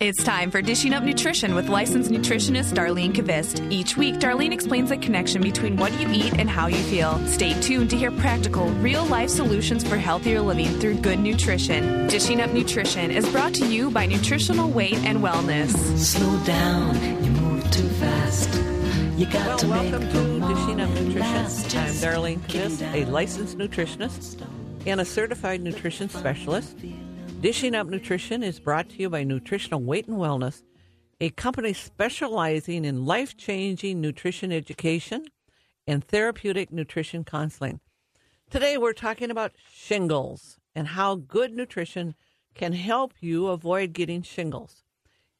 It's time for Dishing Up Nutrition with licensed nutritionist Darlene Kvist. Each week, Darlene explains the connection between what you eat and how you feel. Stay tuned to hear practical, real life solutions for healthier living through good nutrition. Dishing Up Nutrition is brought to you by Nutritional Weight and Wellness. Slow down, you move too fast. You got Well, to welcome make to Dishing Up Nutrition. I'm Darlene getting Kvist, a licensed nutritionist and a certified nutrition specialist. Dishing Up Nutrition is brought to you by Nutritional Weight and Wellness, a company specializing in life changing nutrition education and therapeutic nutrition counseling. Today, we're talking about shingles and how good nutrition can help you avoid getting shingles.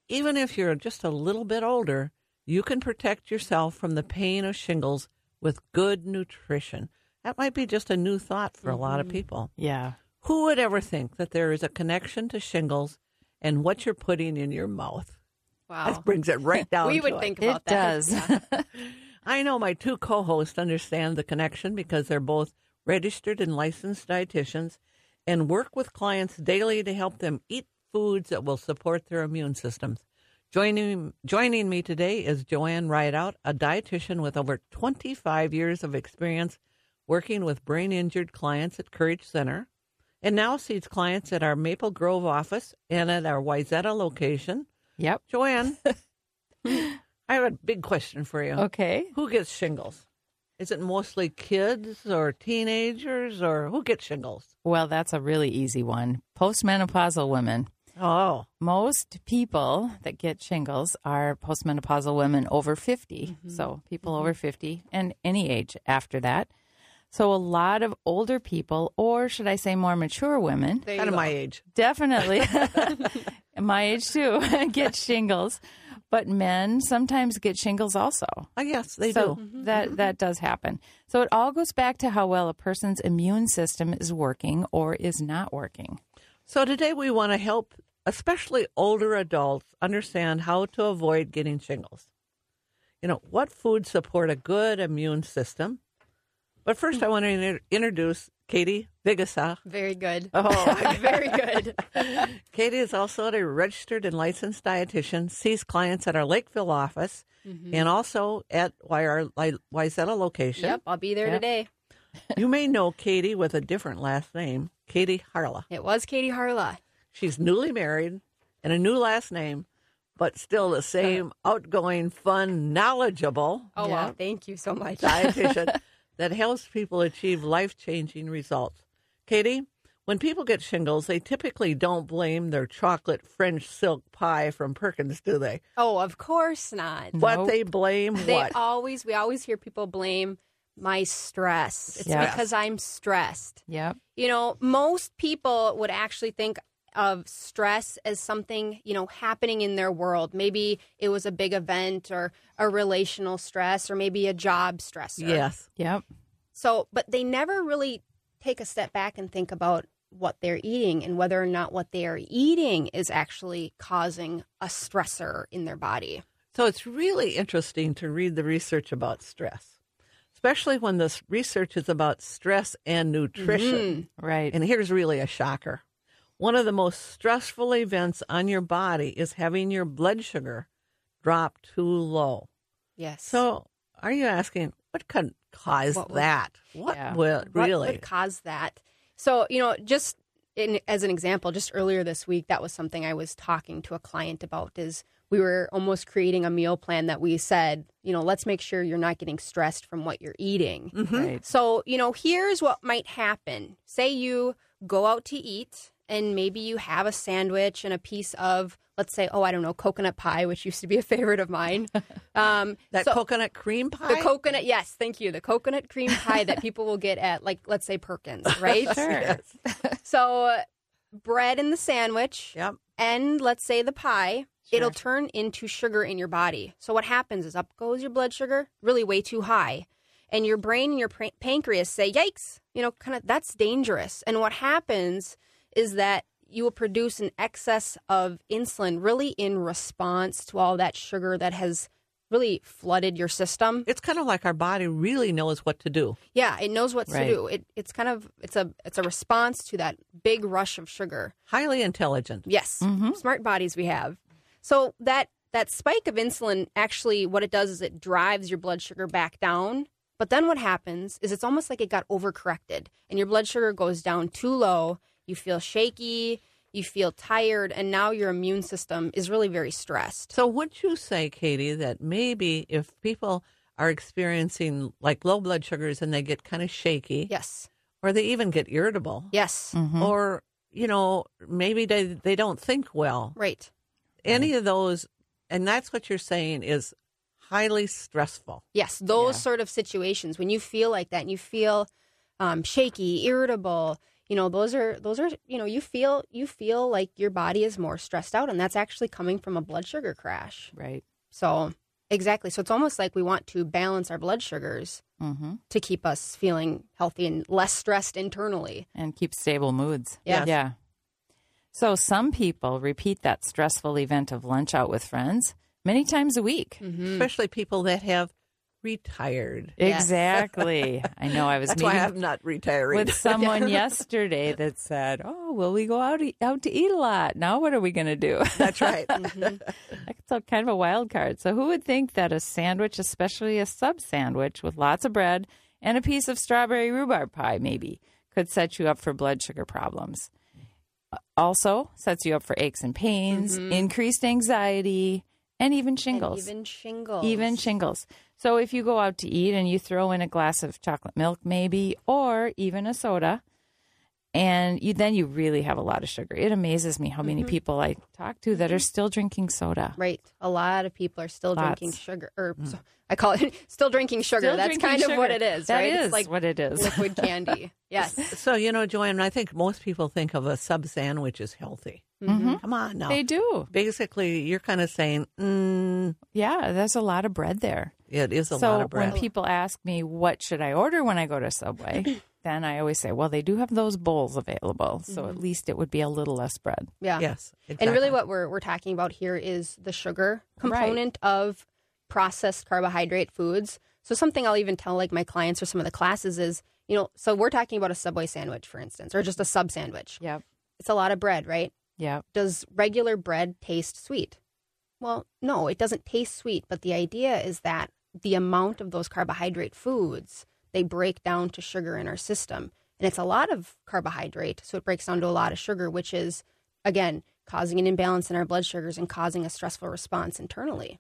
Even if you're just a little bit older, you can protect yourself from the pain of shingles with good nutrition. That might be just a new thought for a lot of mm-hmm. people. Yeah. Who would ever think that there is a connection to shingles and what you're putting in your mouth? Wow. That brings it right down. we to would it. think It about that. does. Yeah. I know my two co-hosts understand the connection because they're both registered and licensed dietitians and work with clients daily to help them eat foods that will support their immune systems. Joining joining me today is Joanne Ridout, a dietitian with over 25 years of experience working with brain injured clients at Courage Center, and now sees clients at our Maple Grove office and at our Wayzata location. Yep. Joanne, I have a big question for you. Okay. Who gets shingles? Is it mostly kids or teenagers or who gets shingles? Well, that's a really easy one. Postmenopausal women. Oh, Most people that get shingles are postmenopausal women over 50. Mm-hmm. So people mm-hmm. over 50 and any age after that. So a lot of older people, or should I say more mature women, There you kind of my age. definitely my age too, get shingles. But men sometimes get shingles also. Uh, I guess they so do. Mm-hmm, that mm-hmm. that does happen. So it all goes back to how well a person's immune system is working or is not working. So today we want to help especially older adults understand how to avoid getting shingles. You know, what foods support a good immune system? But first I want to inter- introduce Katie Vigasa. Very good. Oh, Very good. Katie is also a registered and licensed dietitian, sees clients at our Lakeville office mm-hmm. and also at our Wayzata location. Yep, I'll be there Yep. today. You may know Katie with a different last name, Katie Harla. It was Katie Harla. She's newly married and a new last name, but still the uh-huh. same outgoing, fun, knowledgeable Oh wow, thank you so much. dietitian that helps people achieve life changing results. Katie, when people get shingles, they typically don't blame their chocolate French silk pie from Perkins, do they? oh, of course not. What Nope. they blame, They what? always we always hear people blame my stress. It's Yes. because I'm stressed. Yep. You know, most people would actually think of stress as something, you know, happening in their world. Maybe it was a big event or a relational stress or maybe a job stressor. yes. Yep. So, but they never really take a step back and think about what they're eating and whether or not what they are eating is actually causing a stressor in their body. So it's really interesting to read the research about stress, especially when this research is about stress and nutrition. Mm-hmm. Right. And here's really a shocker. One of the most stressful events on your body is having your blood sugar drop too low. Yes. So, are you asking what could cause What would- that? What Yeah. will what really? would cause that? So, you know, just in, as an example, just earlier this week, that was something I was talking to a client about. Is we were almost creating a meal plan that we said, you know, let's make sure you're not getting stressed from what you're eating. Mm-hmm. Right. So, you know, here's what might happen. Say you go out to eat and maybe you have a sandwich and a piece of, let's say, oh, I don't know, coconut pie, which used to be a favorite of mine. Um, that so- coconut cream pie? the coconut, yes, thank you. The coconut cream pie that people will get at, like, let's say Perkins, right? Sure. So, uh, bread in the sandwich Yep. and let's say the pie, it'll turn into sugar in your body. So what happens is up goes your blood sugar, really way too high. And your brain and your pran- pancreas say, "Yikes!" You know, kind of that's dangerous. And what happens is that you will produce an excess of insulin, really in response to all that sugar that has really flooded your system. It's kind of like our body really knows what to do. Yeah, it knows what Right. to do. It, it's kind of it's a it's a response to that big rush of sugar. Highly intelligent. Yes, mm-hmm. smart bodies we have. So that that spike of insulin actually what it does is it drives your blood sugar back down. But then what happens is it's almost like it got overcorrected and your blood sugar goes down too low. You feel shaky, you feel tired, and now your immune system is really very stressed. So would you say, Katie, that maybe if people are experiencing like low blood sugars and they get kind of shaky, Yes. or they even get irritable, Yes. or you know maybe they they don't think well, Right. any of those, and that's what you're saying is highly stressful. Yes, those Yeah. sort of situations when you feel like that and you feel um, shaky, irritable, you know, those are those are you know you feel you feel like your body is more stressed out, and that's actually coming from a blood sugar crash. Right. So exactly, so it's almost like we want to balance our blood sugars Mm-hmm. to keep us feeling healthy and less stressed internally. And keep stable moods. Yes. Yeah. So some people repeat that stressful event of lunch out with friends many times a week. Mm-hmm. especially people that have retired. Exactly. I know I was That's why I'm not retired. with someone yesterday that said, "Oh, will we go out out to eat a lot? Now what are we going to do?" That's right. Mm-hmm. That's a kind of a wild card. So who would think that a sandwich, especially a sub sandwich with lots of bread and a piece of strawberry rhubarb pie, maybe, could set you up for blood sugar problems? Also, sets you up for aches and pains, mm-hmm. increased anxiety, and even shingles. And even shingles. Even shingles. So if you go out to eat and you throw in a glass of chocolate milk, maybe, or even a soda, and you then you really have a lot of sugar. It amazes me how many mm-hmm. people I talk to that are mm-hmm. still drinking soda. Right. A lot of people are still Lots. drinking sugar, or mm. so, I call it still drinking sugar. Still That's drinking kind of what it is, That right? is it's like what it is. liquid candy. yes. so you know, Joanne, I think most people think of a sub sandwich as healthy. Mm-hmm. Mm-hmm. Come on now. They do. Basically, you're kind of saying, mm, Yeah, there's a lot of bread there. it is a so lot of bread. when people ask me what should I order when I go to Subway, then I always say, well, they do have those bowls available, so at mm-hmm. least it would be a little less bread. Yeah. yes, And really, what we're we're talking about here is the sugar component of processed carbohydrate foods. So something I'll even tell like my clients or some of the classes is, you know, so we're talking about a Subway sandwich, for instance, or just a sub sandwich. Yeah. It's a lot of bread, right? Yep. Does regular bread taste sweet? Well, no, it doesn't taste sweet. But the idea is that the amount of those carbohydrate foods they break down to sugar in our system, and it's a lot of carbohydrate, so it breaks down to a lot of sugar, which is again causing an imbalance in our blood sugars and causing a stressful response internally.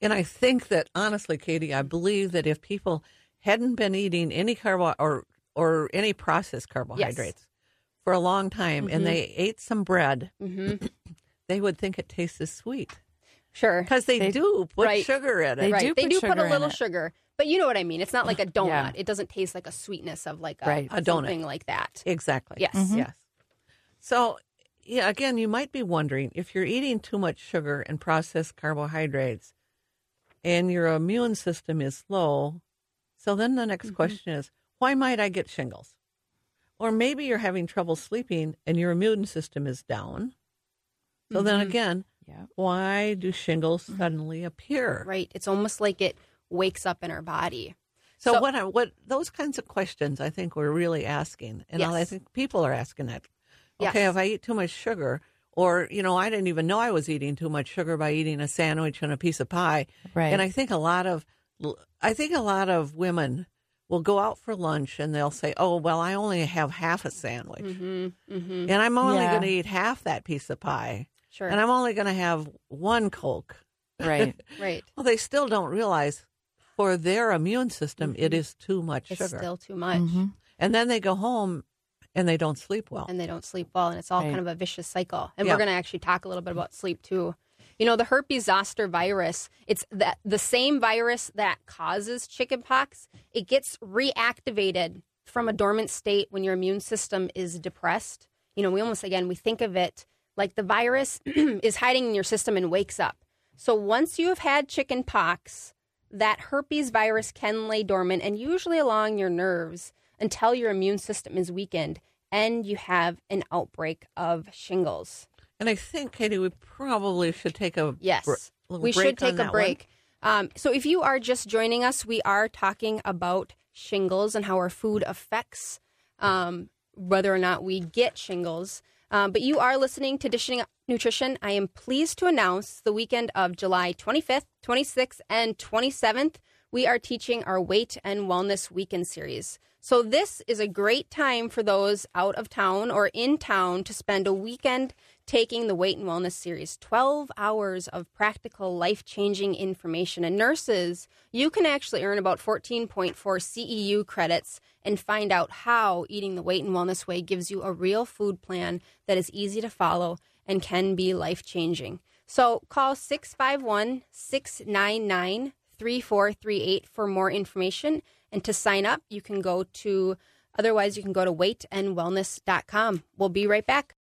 And I think that honestly, Katie, I believe that if people hadn't been eating any carbo or or any processed carbohydrates for a long time and they ate some bread, they would think it tasted sweet Sure, because they, They- do put Right. sugar in it. They right? do they put do put a little sugar, but you know what I mean. It's not like a donut. Yeah. It doesn't taste like a sweetness of like a, Right. A donut. something like that. Exactly. Yes. Mm-hmm. Yes. So, yeah, again, you might be wondering if you're eating too much sugar and processed carbohydrates and your immune system is low. So then the Mm-hmm. next question is, why might I get shingles? Or maybe you're having trouble sleeping and your immune system is down. So then Mm-hmm. again, Yep. why do shingles suddenly appear? Right. It's almost like it wakes up in our body. So, So- what I- what those kinds of questions I think we're really asking, and I think people are asking that. Yes. Okay, if I eat too much sugar, or you know, I didn't even know I was eating too much sugar by eating a sandwich and a piece of pie. Right. And I think a lot of, I think a lot of women will go out for lunch and they'll say, "Oh, well, I only have half a sandwich, Mm-hmm. Mm-hmm. and I'm only Yeah. going to eat half that piece of pie, Sure. and I'm only going to have one Coke." Right. right. Well, they still don't realize for their immune system it is too much It's sugar. still too much. Mm-hmm. And then they go home and they don't sleep well. And they don't sleep well. And it's all Right. kind of a vicious cycle. And Yeah. we're going to actually talk a little bit about sleep too. You know, the herpes zoster virus, it's that the same virus that causes chickenpox. It gets reactivated from a dormant state when your immune system is depressed. You know, we almost, again, we think of it like the virus is hiding in your system and wakes up. So once you have had chickenpox, that herpes virus can lay dormant and usually along your nerves until your immune system is weakened and you have an outbreak of shingles. And I think, Katie, we probably should take a Yes, br- we should take a break. Um, so, if you are just joining us, we are talking about shingles and how our food affects um, whether or not we get shingles. Um, but you are listening to Dishing Up Nutrition, I am pleased to announce the weekend of July 25th, 26th, and 27th, we are teaching our Weight and Wellness Weekend series. So, this is a great time for those out of town or in town to spend a weekend taking the Weight and Wellness series 12 hours of practical, life changing information. And nurses, you can actually earn about 14.4 CEU credits and find out how eating the Weight and Wellness way gives you a real food plan that is easy to follow and can be life changing. So, call 651 699 3438 for more information. And to sign up, you can go to, otherwise, you can go to weightandwellness.com. We'll be right back.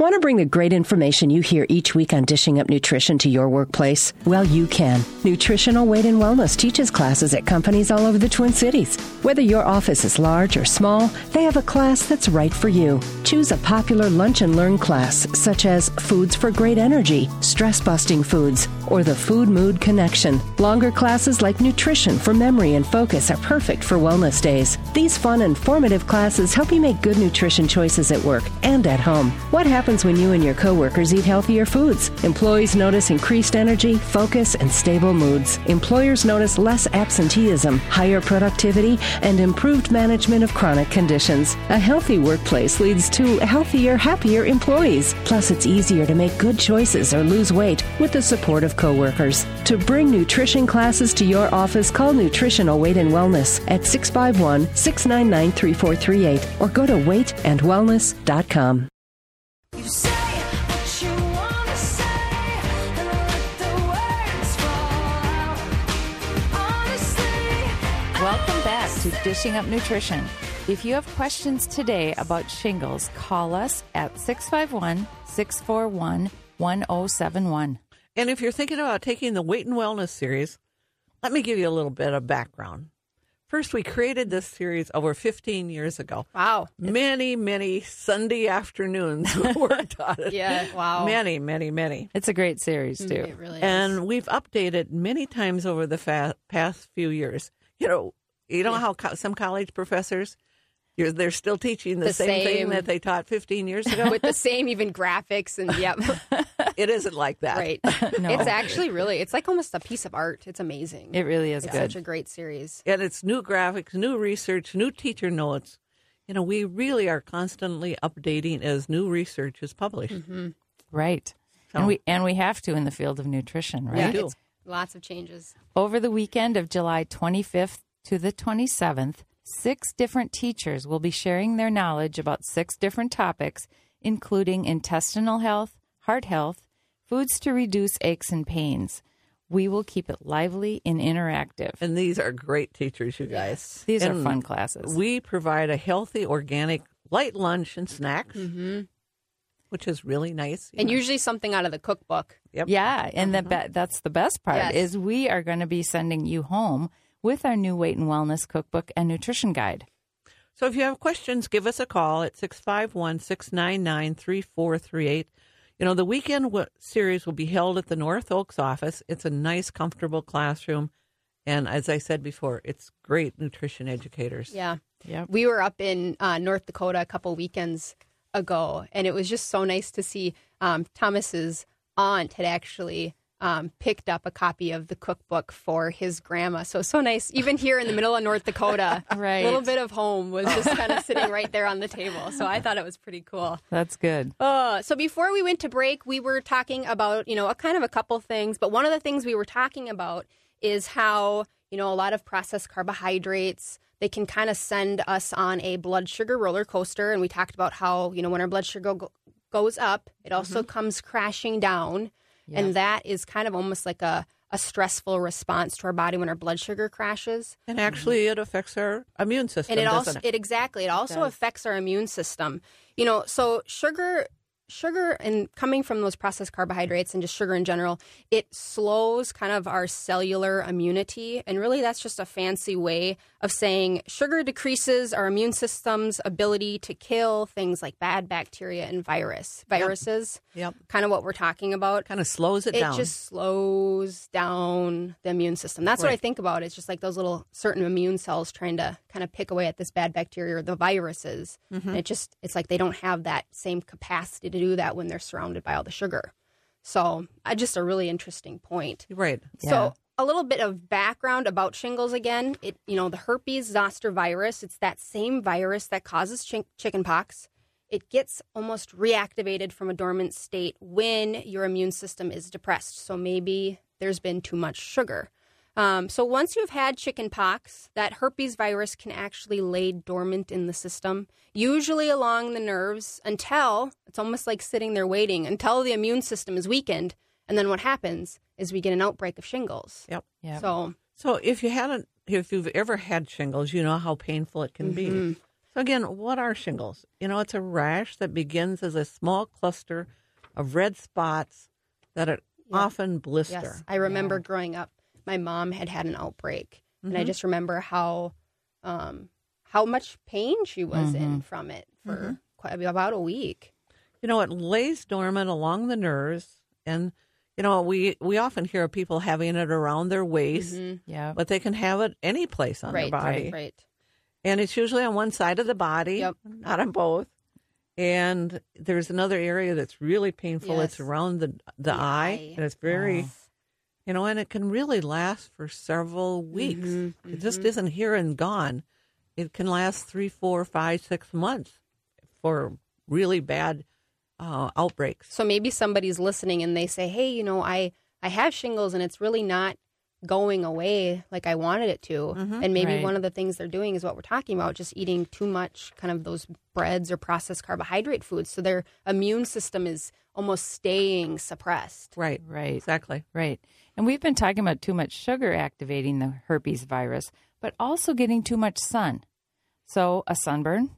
Want to bring the great information you hear each week on dishing up nutrition to your workplace? Well, you can. Nutritional Weight and Wellness teaches classes at companies all over the Twin Cities. Whether your office is large or small, they have a class that's right for you. Choose a popular lunch and learn class, such as Foods for Great Energy, Stress Busting Foods, or the Food Mood Connection. Longer classes like Nutrition for Memory and Focus are perfect for wellness days. These fun and formative classes help you make good nutrition choices at work and at home. What happens when you and your coworkers eat healthier foods? Employees notice increased energy, focus, and stable moods. Employers notice less absenteeism, higher productivity, and improved management of chronic conditions. A healthy workplace leads to healthier, happier employees. Plus, it's easier to make good choices or lose weight with the support of coworkers. To bring nutrition classes to your office, call Nutritional Weight and Wellness at 651 699 3438 or go to weightandwellness.com. Welcome back to Dishing Up Nutrition. If you have questions today about shingles, call us at 651 641 1071. And if you're thinking about taking the Weight and Wellness series, let me give you a little bit of background. First, we created this series over 15 years ago. Wow. Many, many Sunday afternoons we worked on it. Yeah, wow. Many, many, many. It's a great series, mm, too. It really is. And we've updated many times over the fa- past few years. You know, you know how co- some college professors, you're, they're still teaching the, The same, thing that they taught 15 years ago. with the same even graphics and yep it isn't like that. right No. it's actually really it's like almost a piece of art it's amazing It really is it's good. such a great series And it's new graphics, new research, new teacher notes. You know, we really are constantly updating as new research is published. Mm-hmm. Right. So- And we and we have to in the field of nutrition, right? Yeah. do. lots of changes Over the weekend of July 25th to the 27th, six different teachers will be sharing their knowledge about six different topics, including intestinal health, heart health, foods to reduce aches and pains. We will keep it lively and interactive. And these are great teachers, you guys. These are fun classes. We provide a healthy, organic, light lunch and snacks, Mm-hmm. which is really nice. and know. usually something out of the cookbook Yep. Yeah, and the be- that's the best part Yes. is we are going to be sending you home with our new weight and wellness cookbook and nutrition guide. So if you have questions, give us a call at 651 699 3438. You know, the weekend w- series will be held at the North Oaks office. It's a nice, comfortable classroom. And as I said before, it's great nutrition educators. yeah Yeah. we were up in uh, north dakota a couple weekends ago and it was just so nice to see um, thomas's aunt had actually um, picked up a copy of the cookbook for his grandma so so nice even here in the middle of north dakota Right. a little bit of home was just kind of sitting right there on the table so i thought it was pretty cool That's good. Uh, so before we went to break, we were talking about, you know, a kind of a couple things, but one of the things we were talking about is how, you know, a lot of processed carbohydrates, they can kind of send us on a blood sugar roller coaster. And we talked about how, you know, when our blood sugar go- goes up, it also comes crashing down. And that is kind of almost like a, a stressful response to our body when our blood sugar crashes. And actually, it affects our immune system. and it also it? it exactly it also affects our immune system you know so sugar sugar and coming from those processed carbohydrates and just sugar in general it slows kind of our cellular immunity and really that's just a fancy way of saying sugar decreases our immune system's ability to kill things like bad bacteria and virus viruses. Yep. Kind of what we're talking about. Kind of slows it, It down. It just slows down the immune system. That's what I think about. It's just like those little certain immune cells trying to kind of pick away at this bad bacteria or the viruses. Mm-hmm. And it just it's like they don't have that same capacity to do that when they're surrounded by all the sugar. So, I just a really interesting point. right. Yeah. A little bit of background about shingles again. It you know the herpes zoster virus. It's that same virus that causes chink chickenpox. It gets almost reactivated from a dormant state when your immune system is depressed. So maybe there's been too much sugar. Um, so once you've had chickenpox, that herpes virus can actually lay dormant in the system, usually along the nerves, until it's almost like sitting there waiting until the immune system is weakened. And then what happens is we get an outbreak of shingles. Yep. Yeah. So So if you hadn't, if you've ever had shingles, you know how painful it can Mm-hmm. be. So again, what are shingles? You know, it's a rash that begins as a small cluster of red spots that are often blister. yes, I remember growing up, my mom had had an outbreak, and Mm-hmm. I just remember how um, how much pain she was Mm-hmm. in from it for quite about a week. You know, it lays dormant along the nerves, and you know, we we often hear of people having it around their waist, yeah. but they can have it any place on Mm-hmm. right, their body. right, right. And it's usually on one side of the body, Yep. not on both. And there's another area that's really painful. It's around the the, eye, eye. and it's very, you know, and it can really last for several weeks. Mm-hmm, It just isn't here and gone. It can last three, four, five, six months for really bad uh, outbreaks. So maybe somebody's listening and they say, "Hey, you know, I I have shingles and it's really not going away like I wanted it to." And maybe Right. one of the things they're doing is what we're talking about, just eating too much kind of those breads or processed carbohydrate foods. So their immune system is almost staying suppressed. Right. Right. Exactly. Right. And we've been talking about too much sugar activating the herpes virus, but also getting too much sun. So, a sunburn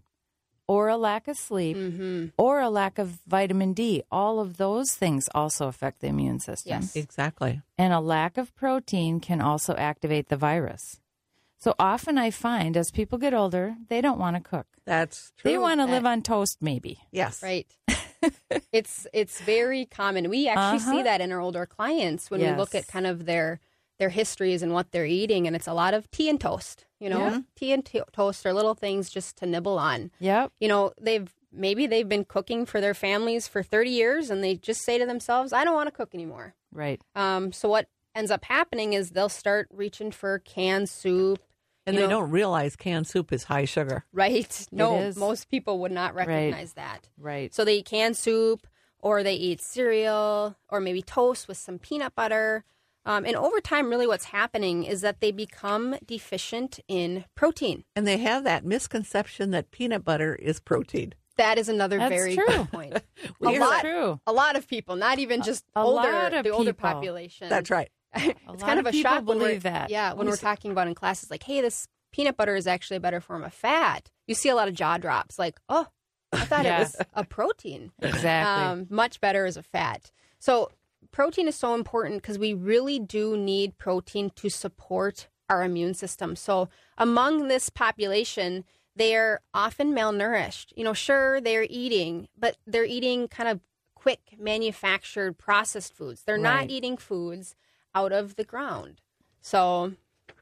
or a lack of sleep Mm-hmm. or a lack of vitamin D, all of those things also affect the immune system. Yes. Exactly. And a lack of protein can also activate the virus. So often I find as people get older, they don't want to cook. That's true. They want to live on toast, maybe. Yes. Right. it's it's very common. We actually Uh-huh. see that in our older clients when we look at kind of their their histories and what they're eating, and it's a lot of tea and toast. You know, Yeah. tea and to- toast are little things just to nibble on. Yep. You know, they've maybe they've been cooking for their families for thirty years, and they just say to themselves, "I don't want to cook anymore." Right. Um, so what ends up happening is they'll start reaching for canned soup. And they know, don't realize canned soup is high sugar. Right? No, most people would not recognize that. Right. So they eat canned soup, or they eat cereal, or maybe toast with some peanut butter. Um, and over time, really what's happening is that they become deficient in protein. And they have that misconception that peanut butter is protein. That is another That's very true. good point. a lot, true. a lot of people, not even just a older, lot of the older population. That's right. it's lot kind of of a people shock when we're- believe that. Yeah, when we're talking about in classes, like, hey, this peanut butter is actually a better form of fat. You see a lot of jaw drops, like, oh, I thought Yeah. it was a protein. Exactly. Um, much better as a fat. So protein is so important because we really do need protein to support our immune system. So among this population, they're often malnourished. You know, sure they're eating, but they're eating kind of quick manufactured processed foods. They're not eating foods out of the ground. So,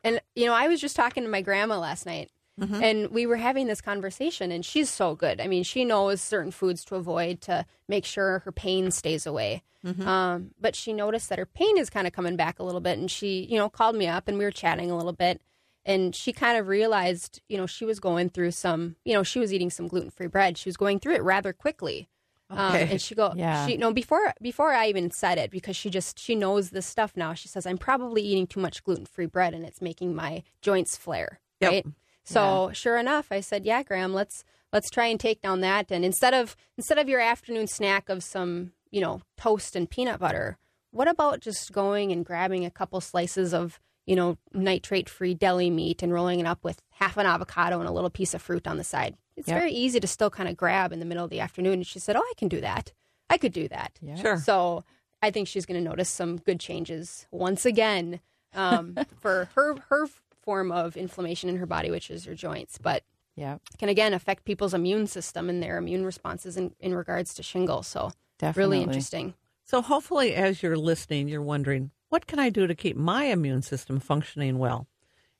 and you know, I was just talking to my grandma last night and we were having this conversation, and she's so good. I mean, she knows certain foods to avoid to make sure her pain stays away. Um, but she noticed that her pain is kind of coming back a little bit, and she, you know, called me up and we were chatting a little bit. And she kind of realized, you know, she was going through some, you know, she was eating some gluten free bread. She was going through it rather quickly. Um, and she go, Yeah. she no before before I even said it because she just she knows this stuff now. She says I'm probably eating too much gluten free bread and it's making my joints flare. Yep. Right. So sure enough, I said, yeah, Graham, let's let's try and take down that. And instead of instead of your afternoon snack of some you know toast and peanut butter, what about just going and grabbing a couple slices of you know nitrate free deli meat and rolling it up with half an avocado and a little piece of fruit on the side. It's Yep. very easy to still kind of grab in the middle of the afternoon. And she said, oh, I can do that. I could do that. Yeah. Sure. So I think she's going to notice some good changes once again um, for her her form of inflammation in her body, which is her joints, but Yeah, can again affect people's immune system and their immune responses in, in regards to shingles. So definitely. really interesting. So hopefully, as you're listening, you're wondering, what can I do to keep my immune system functioning well?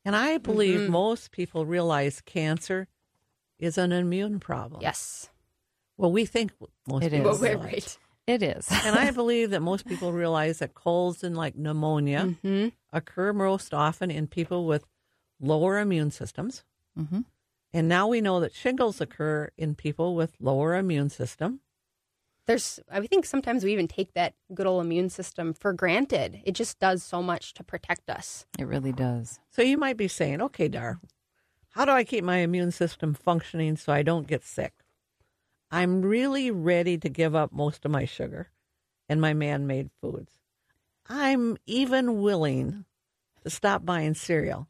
And I believe Mm-hmm. most people realize cancer is an immune problem. Yes. Well, we think most it people is. Well, right. It is. and I believe that most people realize that colds and like pneumonia hmm occur most often in people with lower immune systems. hmm And now we know that shingles occur in people with lower immune system. There's, I think sometimes we even take that good old immune system for granted. It just does so much to protect us. It really does. So you might be saying, okay, Dar, how do I keep my immune system functioning so I don't get sick? I'm really ready to give up most of my sugar and my man made foods. I'm even willing to stop buying cereal.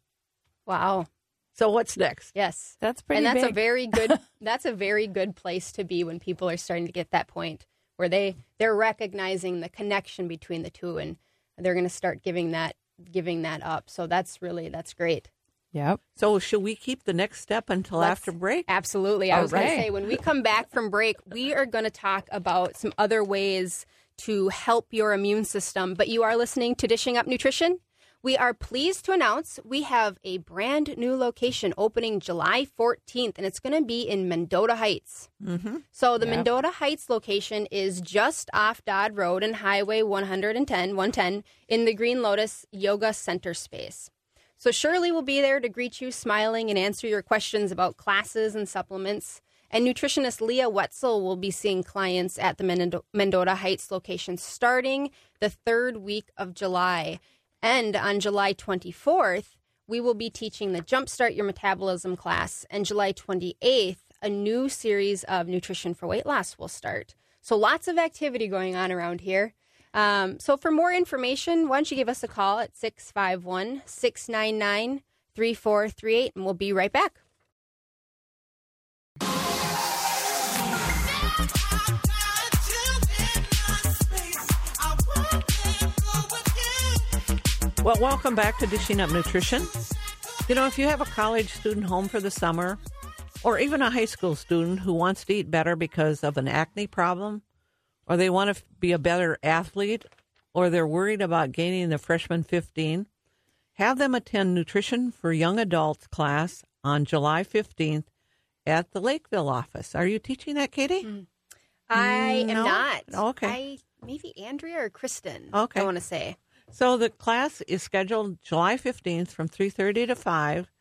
Wow. So what's next? Yes. That's pretty and that's a very good that's a very good place to be when people are starting to get that point where they they're recognizing the connection between the two and they're going to start giving that giving that up. So that's really that's great. Yep. So should we keep the next step until Let's- after break? Absolutely. I was going to say when we come back from break, we are going to talk about some other ways to help your immune system. But you are listening to Dishing Up Nutrition. We are pleased to announce we have a brand new location opening July 14th, and it's going to be in Mendota Heights. Mm-hmm. So the Yep. Mendota Heights location is just off Dodd Road and Highway 110, 110 in the Green Lotus Yoga Center space. So Shirley will be there to greet you smiling and answer your questions about classes and supplements. And nutritionist Leah Wetzel will be seeing clients at the Mendo- Mendota Heights location starting the third week of July. And on July 24th, we will be teaching the Jumpstart Your Metabolism class. And July 28th, a new series of Nutrition for Weight Loss will start. So lots of activity going on around here. Um, so for more information, why don't you give us a call at 651 699 3438 and we'll be right back. Well, welcome back to Dishing Up Nutrition. You know, if you have a college student home for the summer, or even a high school student who wants to eat better because of an acne problem, or they want to be a better athlete, or they're worried about gaining the freshman 15, have them attend Nutrition for Young Adults class on July 15th at the Lakeville office. Are you teaching that, Katie? Mm. I am not. Okay. I, maybe Andrea or Kristen. Okay. I want to say. So the class is scheduled July 15th from 3:30 to 5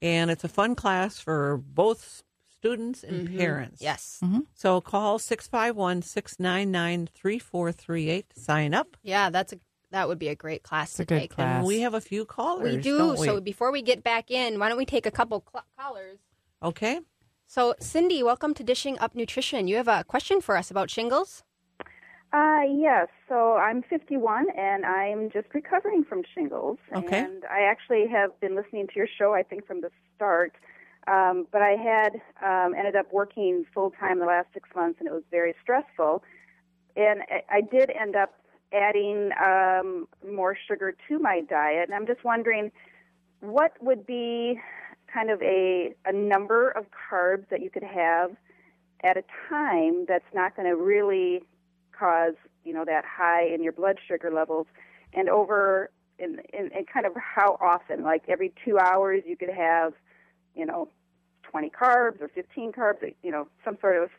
and it's a fun class for both students and mm-hmm. parents. Yes. Mm-hmm. So call 651-699-3438 to sign up. Yeah, that's a that would be a great class to a good take. class. And we have a few callers. We do. don't we? So before we get back in, why don't we take a couple cl- callers? okay. So Cindy, welcome to Dishing Up Nutrition. You have a question for us about shingles? Uh, yes. So I'm 51 and I'm just recovering from shingles. Okay. And I actually have been listening to your show, I think, from the start. Um, but I had um, ended up working full time the last six months and it was very stressful. And I, I did end up adding um, more sugar to my diet. And I'm just wondering what would be kind of a, a number of carbs that you could have at a time that's not going to really cause you know that high in your blood sugar levels and over in, in, in kind of how often like every two hours you could have you know 20 carbs or 15 carbs you know some sort of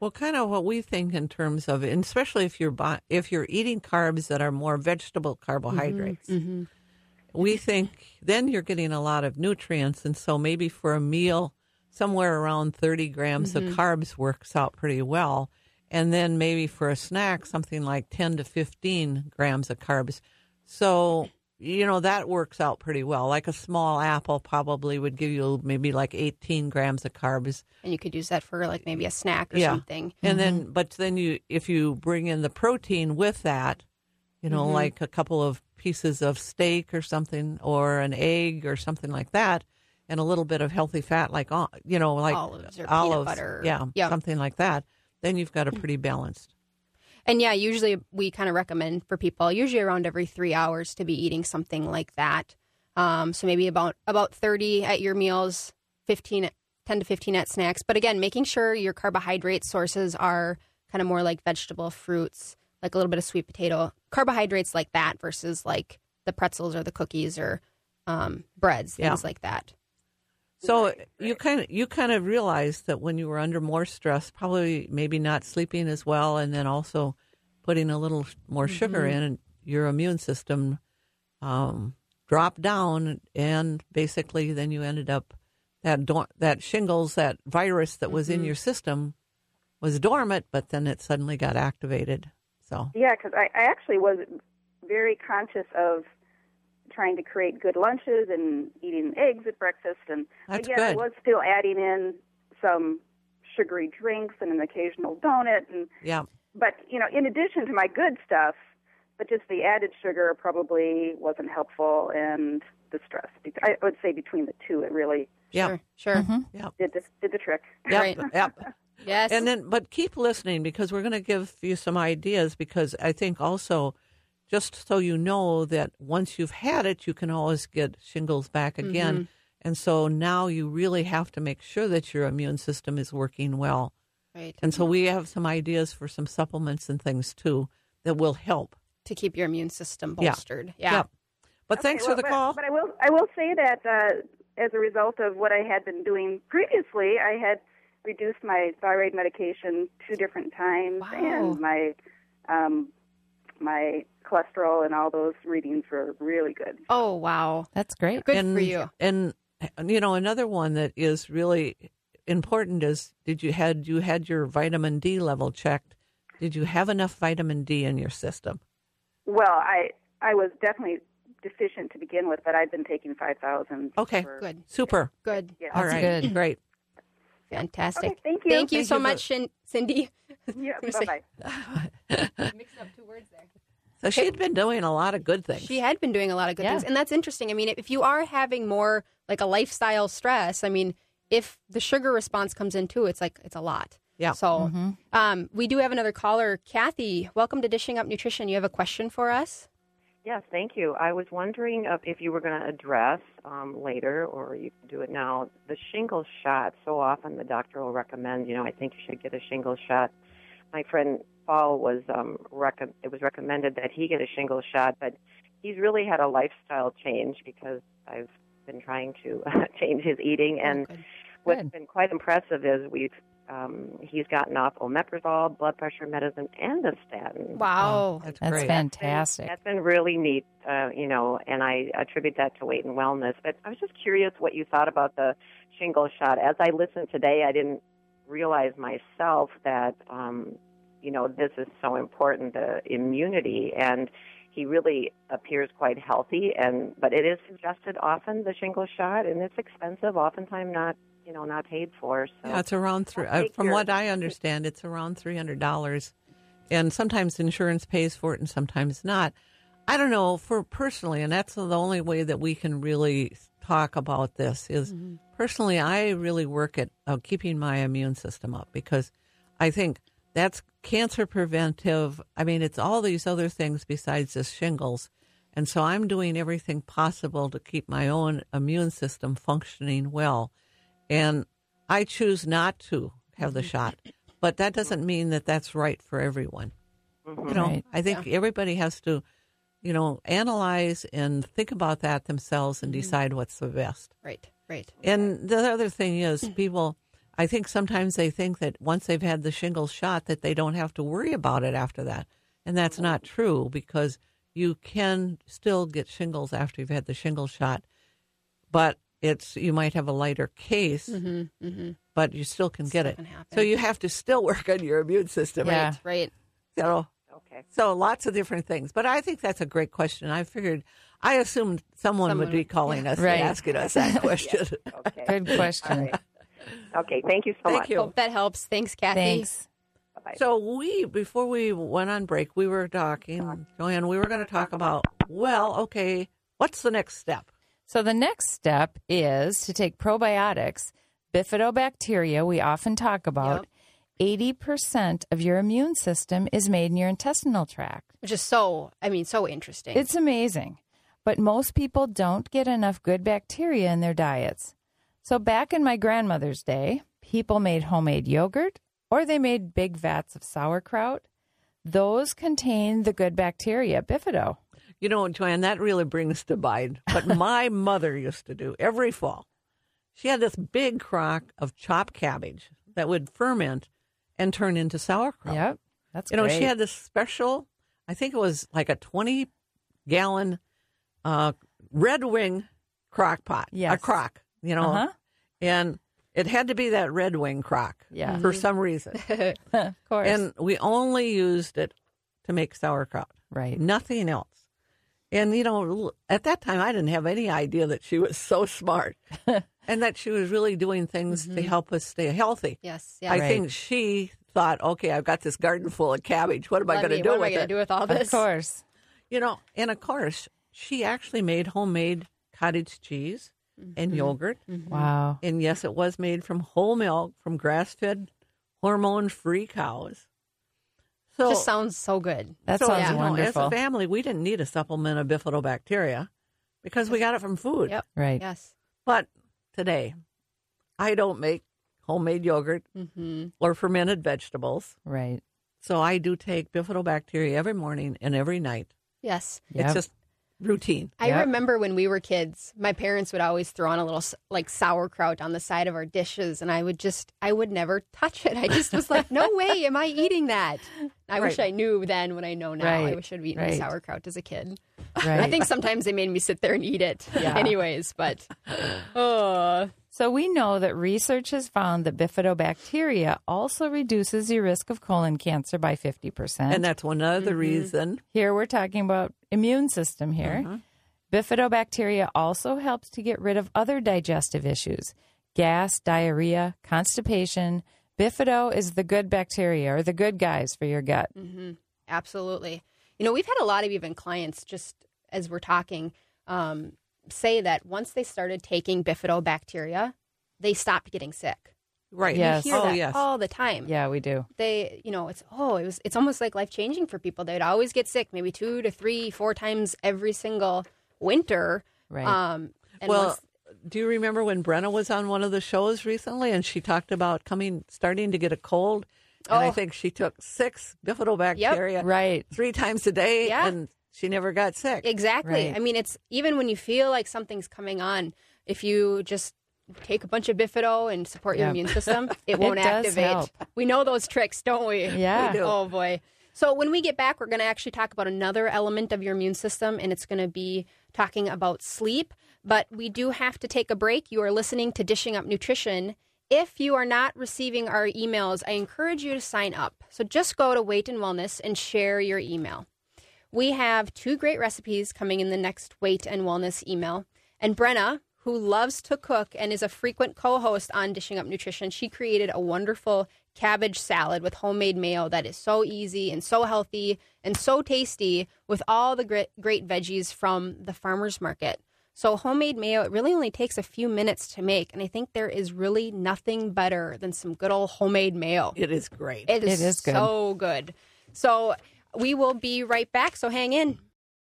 Well, kind of what we think in terms of, and especially if you're if you're eating carbs that are more vegetable carbohydrates, mm-hmm, mm-hmm. we think then you're getting a lot of nutrients, and so maybe for a meal, somewhere around 30 grams of mm-hmm. carbs works out pretty well, and then maybe for a snack, something like 10 to 15 grams of carbs. So you know that works out pretty well. Like a small apple probably would give you maybe like 18 grams of carbs. And you could use that for like maybe a snack or Yeah. something. And then, mm-hmm. but then you, if you bring in the protein with that, you know, mm-hmm. like a couple of pieces of steak or something, or an egg or something like that, and a little bit of healthy fat, like ol- you know, like Olives or peanut butter. yeah, Yeah. something like that. Then you've got a pretty balanced. And yeah, usually we kind of recommend for people usually around every three hours to be eating something like that. Um, so maybe about about 30 at your meals, 15, 10 to 15 at snacks. But again, making sure your carbohydrate sources are kind of more like vegetable, fruits, like a little bit of sweet potato, carbohydrates like that versus like the pretzels or the cookies or um, breads, Yeah. things like that. So you kind of you kind of realized that when you were under more stress, probably maybe not sleeping as well, and then also putting a little more sugar in, your immune system um, dropped down, and basically then you ended up that dor- that shingles, that virus that was in your system, was dormant, but then it suddenly got activated. So Yeah, because I, I actually was very conscious of trying to create good lunches and eating eggs at breakfast, and That's again, I was still adding in some sugary drinks and an occasional donut, and yeah, but you know, in addition to my good stuff, but just the added sugar probably wasn't helpful, and the stress. I would say between the two, it really yeah, Sure. Sure. Mm-hmm. Mm-hmm. yeah, did the, did the trick. yeah, Right. yep. Yes. And then, but keep listening because we're going to give you some ideas. Because I think also, just so you know that once you've had it, you can always get shingles back again. And so now you really have to make sure that your immune system is working well. right. And so we have some ideas for some supplements and things too that will help. To keep your immune system Yeah. bolstered. Yeah. Yep. But thanks Okay, for the well, call. But, but I will I will say that uh, as a result of what I had been doing previously, I had reduced my thyroid medication two different times, Wow. and my um, my cholesterol and all those readings were really good. Oh, wow. That's great. Good and, for you. And you know, another one that is really important is did you had you had your vitamin D level checked? Did you have enough vitamin D in your system? Well, I I was definitely deficient to begin with, but I've been taking five thousand. Okay. Good. Super. Good. Yeah. All That's right. good. Great. Fantastic. Okay, thank you. Thank you Thank so you much, Shin- Cindy. Yeah, bye bye. Mixed up two words there. So she had been doing a lot of good things. She had been doing a lot of good Yeah. things. And that's interesting. I mean, if you are having more like a lifestyle stress, I mean, if the sugar response comes in too, it's like, it's a lot. Yeah. So um, we do have another caller. Kathy, welcome to Dishing Up Nutrition. You have a question for us? Yes, thank you. I was wondering if, if you were going to address um, later, or you can do it now, the shingles shot. So often the doctor will recommend, you know, I think you should get a shingles shot. My friend Paul was um, rec- it was recommended that he get a shingles shot, but he's really had a lifestyle change because I've been trying to change his eating, and good. what's Good. been quite impressive is we've um, he's gotten off omeprazole, blood pressure medicine, and a statin. Wow. That's That's great. fantastic. That's been really neat, uh, you know, and I attribute that to weight and wellness. But I was just curious what you thought about the shingle shot. As I listened today, I didn't realize myself that, um, you know, this is so important, the immunity, and he really appears quite healthy. And but it is suggested often the shingle shot, and it's expensive, oftentimes not, you know, not paid for. So Yeah, it's around three. Uh, from your- what I understand, it's around three hundred dollars, and sometimes insurance pays for it, and sometimes not. I don't know for personally, and that's the only way that we can really talk about this is personally. I really work at uh, keeping my immune system up because I think that's cancer preventive. I mean, it's all these other things besides just shingles. And so I'm doing everything possible to keep my own immune system functioning well. And I choose not to have the shot, but that doesn't mean that that's right for everyone. Mm-hmm. You know, Right. I think everybody has to, you know, analyze and think about that themselves and mm-hmm. decide what's the best. Right, right. And the other thing is, people, I think sometimes they think that once they've had the shingles shot, that they don't have to worry about it after that. And that's not true because you can still get shingles after you've had the shingles shot, but it's you might have a lighter case, mm-hmm, mm-hmm. but you still can get Still it. can. So you have to still work on your immune system. Yeah. Right. So, okay. so lots of different things. But I think that's a great question. I figured, I assumed someone, would be calling us Right. and asking us that question. Okay. Good question. Okay. Thank you so Thank much. you. Hope that helps. Thanks, Kathy. Thanks. So we, before we went on break, we were talking, Joanne, we were going to talk about, well, okay, what's the next step? So the next step is to take probiotics, bifidobacteria, we often talk about. 80% of your immune system is made in your intestinal tract. Which is so, I mean, so interesting. It's amazing. but most people don't get enough good bacteria in their diets. So back in my grandmother's day, people made homemade yogurt or they made big vats of sauerkraut. Those contain the good bacteria, bifido. You know, Joanne, that really brings to mind what my mother used to do every fall. She had this big crock of chopped cabbage that would ferment and turn into sauerkraut. Yep. That's You know, she had this special, I think it was like a 20 gallon uh, Red Wing crock pot. A crock, you know. Uh-huh. And it had to be that Red Wing crock Yeah. for some reason. of course. and we only used it to make sauerkraut. right. Nothing else. And, you know, at that time, I didn't have any idea that she was so smart and that she was really doing things to help us stay healthy. Yes. Yeah. I. Right. think she thought, okay, I've got this garden full of cabbage. What am I going to do what am with I going it? to do with all this? Of course. You know, and of course, she actually made homemade cottage cheese and yogurt. Wow. And yes, it was made from whole milk from grass fed, hormone free cows. So, Just sounds so good. That so, sounds you know, wonderful. as a family, we didn't need a supplement of bifidobacteria because we got it from food. Yep. right. Yes. But today, I don't make homemade yogurt Mm-hmm. or fermented vegetables. Right. So I do take bifidobacteria every morning and every night. Yes. It's just routine. I Yep. remember when we were kids, my parents would always throw on a little like sauerkraut on the side of our dishes, and I would just, I would never touch it. I just was like, no way, am I eating that? I wish I knew then what I know now. I wish I'd eaten Right. sauerkraut as a kid. Right. I think sometimes they made me sit there and eat it, Yeah. anyways. But oh, So we know that research has found that bifidobacteria also reduces your risk of colon cancer by 50%. And that's one other mm-hmm. reason. here we're talking about immune system here. Uh-huh. Bifidobacteria also helps to get rid of other digestive issues. Gas, diarrhea, constipation. Bifido is the good bacteria or the good guys for your gut. Mm-hmm. absolutely. You know, we've had a lot of even clients just as we're talking um, say that once they started taking bifidobacteria, they stopped getting sick. Right. Yes. We hear Oh, that yes. all the time. Yeah, we do. they you know it's oh it was it's almost like life changing for people they'd always get sick maybe two to three four times every single winter Right. um and well, once, do you remember when Brenna was on one of the shows recently and she talked about coming, starting to get a cold? And I Oh. think she took six bifidobacteria Right. three times a day Yeah. and she never got sick. exactly Right. i mean it's even when you feel like something's coming on if you just take a bunch of bifido and support your Yeah. immune system it It won't does activate help. we know those tricks don't we Yeah. We do. oh boy so when we get back we're going to actually talk about another element of your immune system and it's going to be talking about sleep but we do have to take a break you are listening to dishing up nutrition if you are not receiving our emails i encourage you to sign up so just go to weight and wellness and share your email we have two great recipes coming in the next weight and wellness email. And Brenna, who loves to cook and is a frequent co host on Dishing Up Nutrition, she created a wonderful cabbage salad with homemade mayo that is so easy and so healthy and so tasty with all the great, great veggies from the farmer's market. So, homemade mayo, it really only takes a few minutes to make. And I think there is really nothing better than some good old homemade mayo. It is great. It is, It is good. so good. So, we will be right back. So, hang in.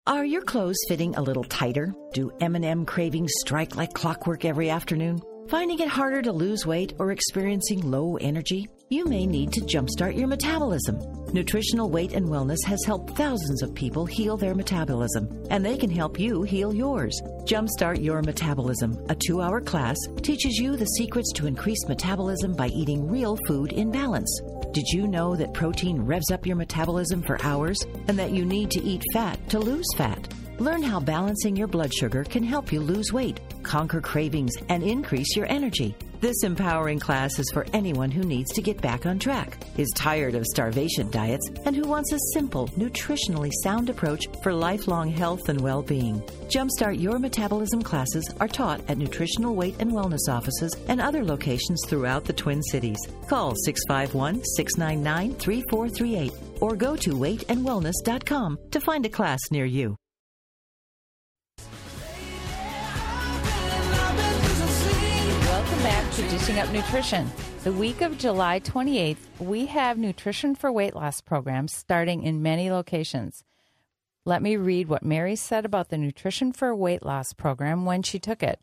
Are your clothes fitting a little tighter? Do M&M cravings strike like clockwork every afternoon? Finding it harder to lose weight or experiencing low energy? You may need to jumpstart your metabolism. Nutritional Weight and Wellness has helped thousands of people heal their metabolism, and they can help you heal yours. Jumpstart Your Metabolism, a two hour class, teaches you the secrets to increase metabolism by eating real food in balance. Did you know that protein revs up your metabolism for hours and that you need to eat fat to lose fat? Learn how balancing your blood sugar can help you lose weight, conquer cravings, and increase your energy. This empowering class is for anyone who needs to get back on track, is tired of starvation diets, and who wants a simple, nutritionally sound approach for lifelong health and well being. Jumpstart Your Metabolism classes are taught at nutritional weight and wellness offices and other locations throughout the Twin Cities. Call 651 699 3438 or go to weightandwellness.com to find a class near you. Dishing Up Nutrition. The week of July 28th, we have Nutrition for Weight Loss programs starting in many locations. Let me read what Mary said about the Nutrition for Weight Loss program when she took it.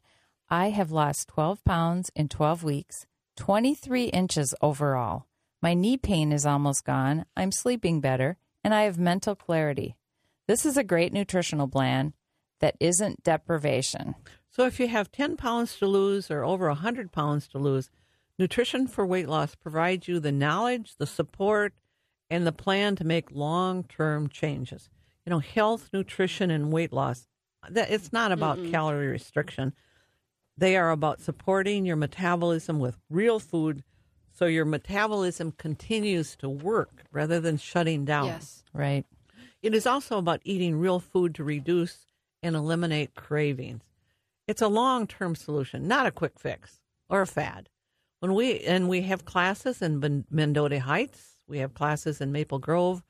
I have lost 12 pounds in 12 weeks, 23 inches overall. My knee pain is almost gone. I'm sleeping better, and I have mental clarity. This is a great nutritional plan that isn't deprivation. So if you have 10 pounds to lose or over 100 pounds to lose, Nutrition for Weight Loss provides you the knowledge, the support, and the plan to make long term changes. You know, health, nutrition, and weight loss, that it's not about calorie restriction. They are about supporting your metabolism with real food so your metabolism continues to work rather than shutting down. Yes. Right. It is also about eating real food to reduce and eliminate cravings. It's a long-term solution, not a quick fix or a fad. When we and we have classes in Ben- Mendota Heights, we have classes in Maple Grove,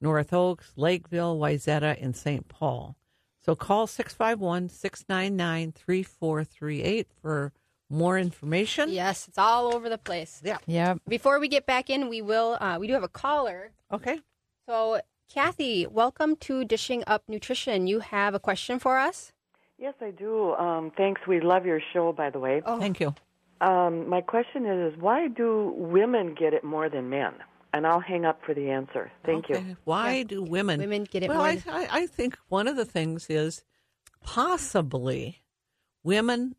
North Oaks, Lakeville, Wayzata, and St. Paul. So call 651-699-3438 for more information. Yes, it's all over the place. Yeah. Yep. Before we get back in, we will. Uh, we do have a caller. Okay. So, Kathy, welcome to Dishing Up Nutrition. You have a question for us? Yes, I do. Um, thanks. We love your show, by the way. Oh, Thank you. Um, my question is, is why do women get it more than men? And I'll hang up for the answer. Thank Okay. you. Why do women Women get it well, more I, than- I, I think one of the things is possibly women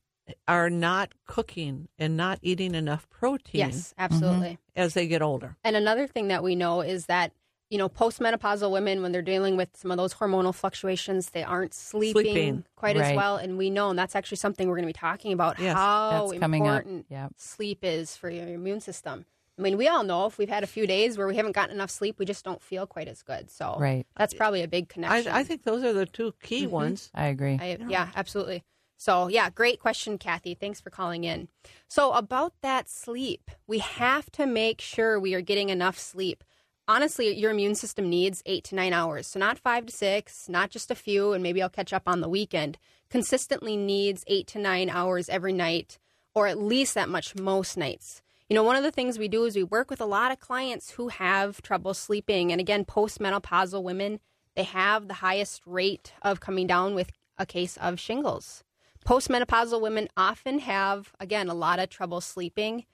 are not cooking and not eating enough protein yes, absolutely. as they get older. And another thing that we know is that you know postmenopausal women, when they're dealing with some of those hormonal fluctuations, they aren't sleeping, Sleeping. quite as well. And we know, and that's actually something we're going to be talking about Yes, how that's coming up. important Yep. sleep is for your immune system. I mean, we all know if we've had a few days where we haven't gotten enough sleep, we just don't feel quite as good. So Right. that's probably a big connection. I think those are the two key mm-hmm. ones. I agree. I, yeah, absolutely. So, yeah, great question, Kathy. Thanks for calling in. So, about that sleep, we have to make sure we are getting enough sleep. Honestly, your immune system needs eight to nine hours. So, not five to six, not just a few, and maybe I'll catch up on the weekend. Consistently needs eight to nine hours every night, or at least that much most nights. You know, one of the things we do is we work with a lot of clients who have trouble sleeping. And again, postmenopausal women, they have the highest rate of coming down with a case of shingles. Postmenopausal women often have, again, a lot of trouble sleeping.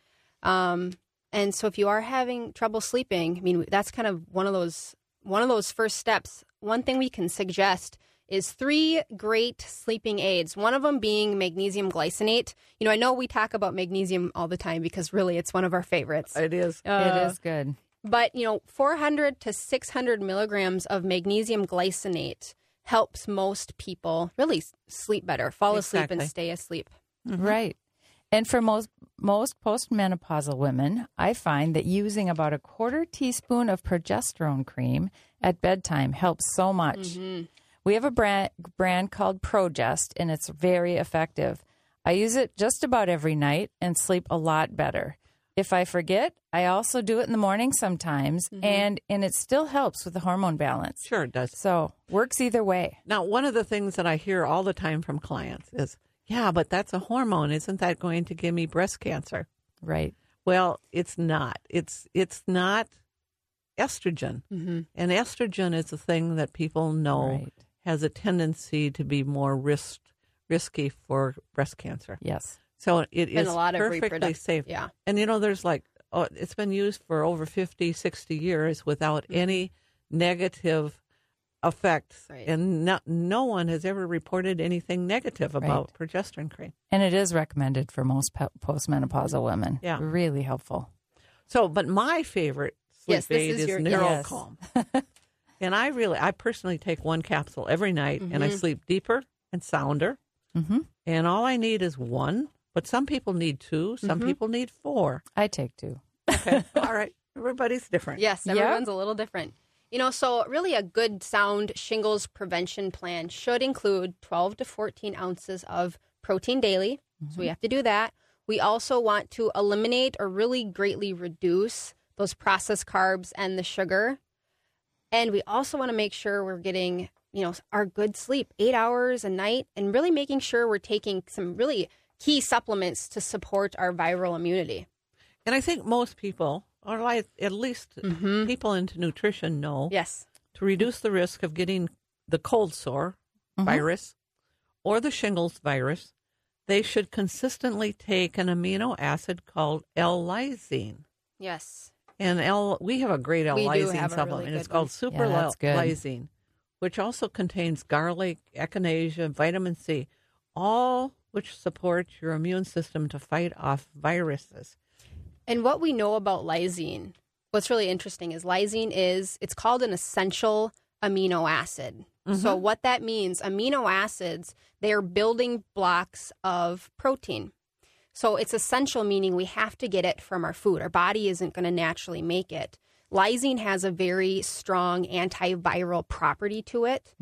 Um, and so if you are having trouble sleeping, I mean, that's kind of one of those one of those first steps. One thing we can suggest is three great sleeping aids. One of them being magnesium glycinate. You know, I know we talk about magnesium all the time because really it's one of our favorites. It is. it Uh, is good. But, you know, 400 to 600 milligrams of magnesium glycinate helps most people really sleep better, fall asleep, and stay asleep. Right. And for most most postmenopausal women, I find that using about a quarter teaspoon of progesterone cream at bedtime helps so much. Mm-hmm. We have a brand brand called Progest and it's very effective. I use it just about every night and sleep a lot better. If I forget, I also do it in the morning sometimes mm-hmm. and and it still helps with the hormone balance. Sure, it does. So, works either way. Now, one of the things that I hear all the time from clients is, yeah, but that's a hormone. Isn't that going to give me breast cancer? Right. Well, it's not. It's it's not estrogen, Mm-hmm. and estrogen is a thing that people know Right. has a tendency to be more risk risky for breast cancer. Yes. So it is a lot of perfectly safe. yeah. And you know, there's like, oh, it's been used for over 50, 60 years without Mm-hmm. any negative effects. Right. And no, no one has ever reported anything negative about progesterone cream. And it is recommended for most po- postmenopausal women. Yeah. Really helpful. So, but my favorite sleep Yes, this aid is is, your- yes. NeuroCalm. and I really, I personally take one capsule every night and I sleep deeper and sounder. hmm And all I need is one, but some people need two, some people need four. I take two. Okay. all right. Everybody's different. Yes, Yep. everyone's a little different. You know, so really a good sound shingles prevention plan should include 12 to 14 ounces of protein daily. So we mm-hmm. have to do that. We also want to eliminate or really greatly reduce those processed carbs and the sugar. And we also want to make sure we're getting, you know, our good sleep, eight hours a night, and really making sure we're taking some really key supplements to support our viral immunity. And I think most people, or like at least people into nutrition, know Yes. to reduce the risk of getting the cold sore Mhm. virus or the shingles virus, they should consistently take an amino acid called L-lysine. Yes. And L, we have a great L-lysine supplement. really it's called. Super Yeah. Lysine, which also contains garlic, echinacea, vitamin C, all which support your immune system to fight off viruses. And what we know about lysine, what's really interesting is lysine is it's called an essential amino acid. So mm-hmm. what that means, amino acids, they are building blocks of protein. So it's essential meaning we have to get it from our food. Our body isn't going to naturally make it. Lysine has a very strong antiviral property to it.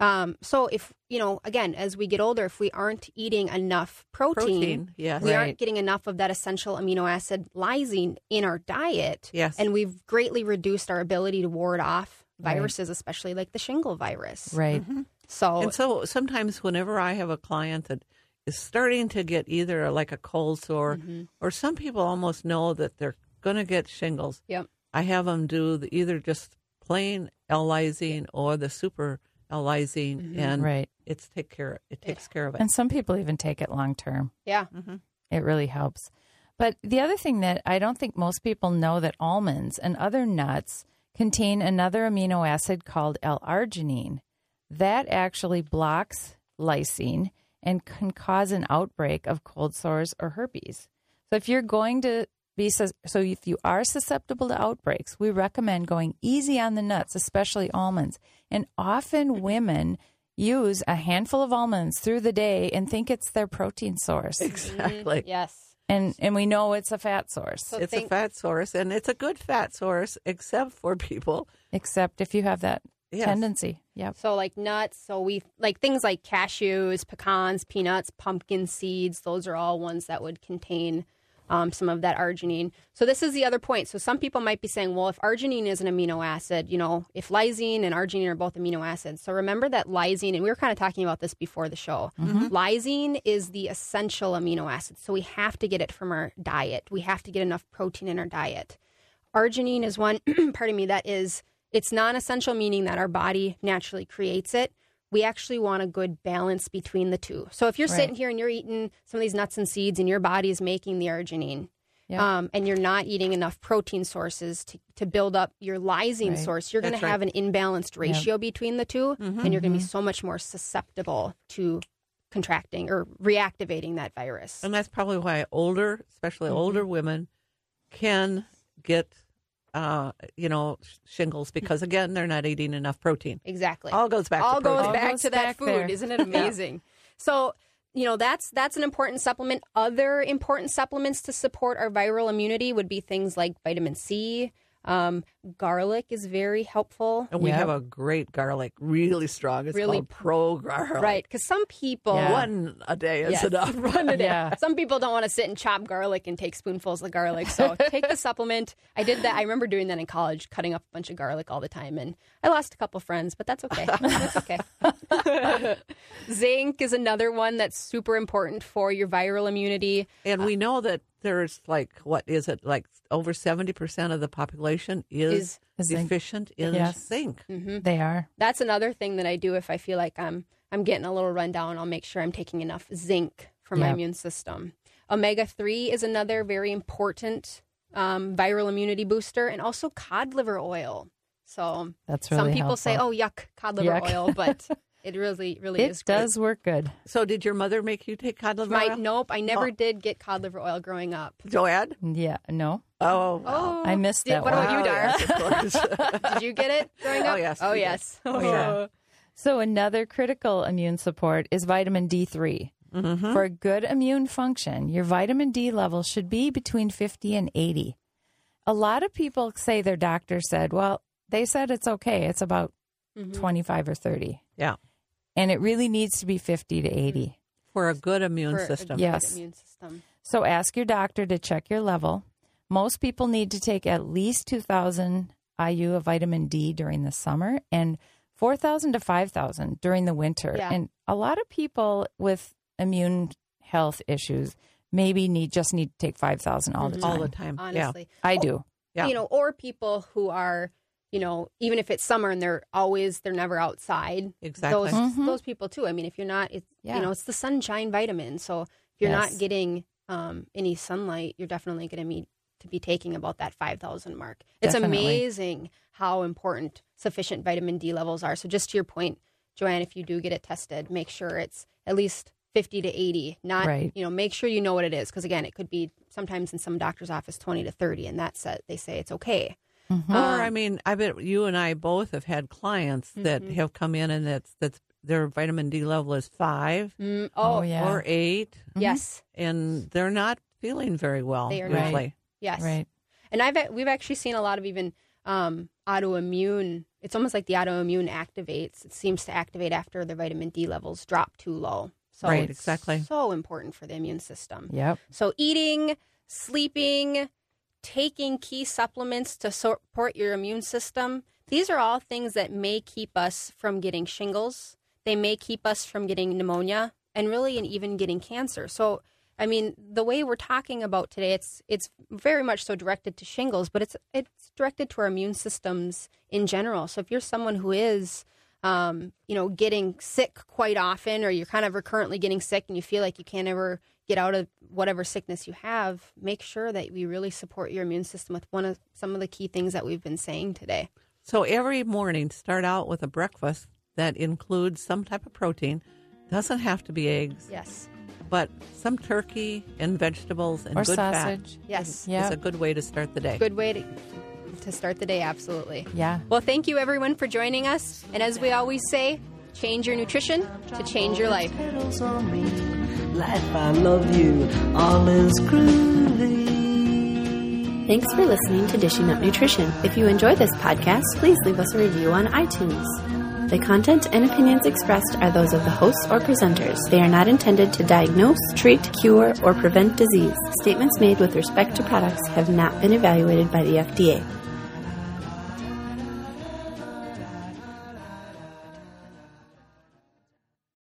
Um, so if you know, again, as we get older, if we aren't eating enough protein, Protein, yes. we Right. aren't getting enough of that essential amino acid lysine in our diet. Yes. and we've greatly reduced our ability to ward off Right. viruses, especially like the shingle virus. Right. So And so sometimes whenever I have a client that is starting to get either like a cold sore, Mm-hmm. or some people almost know that they're going to get shingles, Yep. I have them do the, either just plain L-lysine or the super L-lysine, Mm-hmm. and Right. it's take care. It takes care of it. And some people even take it long term. yeah, It really helps. But the other thing that I don't think most people know that almonds and other nuts contain another amino acid called L-arginine. That actually blocks lysine and can cause an outbreak of cold sores or herpes. So if you're going to be sus- so if you are susceptible to outbreaks, we recommend going easy on the nuts, especially almonds. And often women use a handful of almonds through the day and think it's their protein source. exactly. Mm-hmm. yes. And and we know it's a fat source, So It's think- a fat source, and it's a good fat source, except for people. except if you have that Yes. tendency. Yep. So like nuts, so we like things like cashews, pecans, peanuts, pumpkin seeds. Those are all ones that would contain um, some of that arginine. So this is the other point. So some people might be saying, well, if arginine is an amino acid, you know, if lysine and arginine are both amino acids. So remember that lysine, and we were kind of talking about this before the show. Lysine is the essential amino acid. So we have to get it from our diet. We have to get enough protein in our diet. Arginine is one, pardon me, that is, it's non essential, meaning that our body naturally creates it. We actually want a good balance between the two. So if you're Right. sitting here and you're eating some of these nuts and seeds and your body is making the arginine, Yep. um, and you're not eating enough protein sources to, to build up your lysine Right. source, you're going to That's right. have an imbalanced ratio between the 2 mm-hmm. and you're going to be mm-hmm. so much more susceptible to contracting or reactivating that virus. And that's probably why older, especially mm-hmm. older women, can get, uh, you know, shingles because again they're not eating enough protein. Exactly. All goes back. all to goes protein. All back goes to that back food there. isn't it amazing so you know that's that's an important supplement other important supplements to support our viral immunity would be things like vitamin c um, garlic is very helpful And we Yep. have a great garlic, really strong. It's Really called Pro Garlic. right because some people Yeah. One a day is Yes, enough. one a day. Yeah. Some people don't want to sit and chop garlic and take spoonfuls of garlic. So take the supplement. I did that. I remember doing that in college, cutting up a bunch of garlic all the time. And I lost a couple friends, but that's okay. That's okay. Zinc is another one that's super important for your viral immunity. And we know that there's like what is it like over seventy percent of the population is, Is zinc. deficient in Yes. zinc. They are. That's another thing that I do if I feel like I'm I'm getting a little rundown. I'll make sure I'm taking enough zinc for my immune system. Omega three is another very important um, viral immunity booster, and also cod liver oil. So That's some really people say, "Oh, yuck, cod liver Yuck. oil," but it really, really It is. great. does work good. So did your mother make you take cod liver My, oil? nope, I never Oh. did get cod liver oil growing up. Joanne? Yeah. No. Oh, Oh, I missed did- that What one. about you, Dar? yes, did you get it growing Oh, up? yes, Oh we did. yes. Yeah. So another critical immune support is vitamin D3. Mm-hmm. For good immune function, your vitamin D level should be between 50 and 80. A lot of people say their doctor said, well, they said it's okay. It's about Mm-hmm. 25 or 30. yeah, And it really needs to be 50 to 80. for a good immune For a system. good Yes. immune system. So ask your doctor to check your level. Most people need to take at least 2,000 IU of vitamin D during the summer and 4,000 to 5,000 during the winter. Yeah. And a lot of people with immune health issues maybe need just need to take 5,000 all the time. all the time. Honestly, I do. Yeah. you know, or people who are you know, even if it's summer and they're always they're never outside. Exactly. Those Mhm. those people too. I mean, if you're not, it's Yeah. you know, it's the sunshine vitamin. So if you're Yes. not getting um, any sunlight, you're definitely going to need to be taking about that 5,000 mark. It's Definitely. amazing how important sufficient vitamin D levels are. So just to your point, Joanne, if you do get it tested, make sure it's at least 50 to 80. Not, Right. you know, make sure you know what it is. Because again, it could be sometimes in some doctor's office 20 to 30, and that's it. They say it's okay. Mhm. Or I mean, I bet you and I both have had clients that Mhm. have come in and that's that's their vitamin D level is five Mm, Oh, oh, yeah. or 8 yes. and they're not feeling very well They are not. usually. Yes. Right. And I've we've actually seen a lot of even um, autoimmune. It's almost like the autoimmune activates. It seems to activate after the vitamin D levels drop too low. So Right, it's exactly. So important for the immune system. Yep. So eating, sleeping, taking key supplements to support your immune system. These are all things that may keep us from getting shingles. They may keep us from getting pneumonia and really and even getting cancer. So I mean, the way we're talking about today, it's it's very much so directed to shingles, but it's it's directed to our immune systems in general. So if you're someone who is um, you know, getting sick quite often, or you're kind of recurrently getting sick and you feel like you can't ever get out of whatever sickness you have, make sure that we really support your immune system with one of some of the key things that we've been saying today. So every morning, start out with a breakfast that includes some type of protein. Doesn't have to be eggs, Yes. but some turkey and vegetables and Or good sausage. Yes. fat Yeah. is a good way to start the day. Good way to to start the day, absolutely. Yeah. Well, thank you everyone for joining us. And as we always say, change your nutrition to change your life. Life, I love you. All is groovy. Thanks for listening to Dishing Up Nutrition. If you enjoy this podcast, please leave us a review on iTunes. The content and opinions expressed are those of the hosts or presenters. They are not intended to diagnose, treat, cure, or prevent disease. Statements made with respect to products have not been evaluated by the FDA.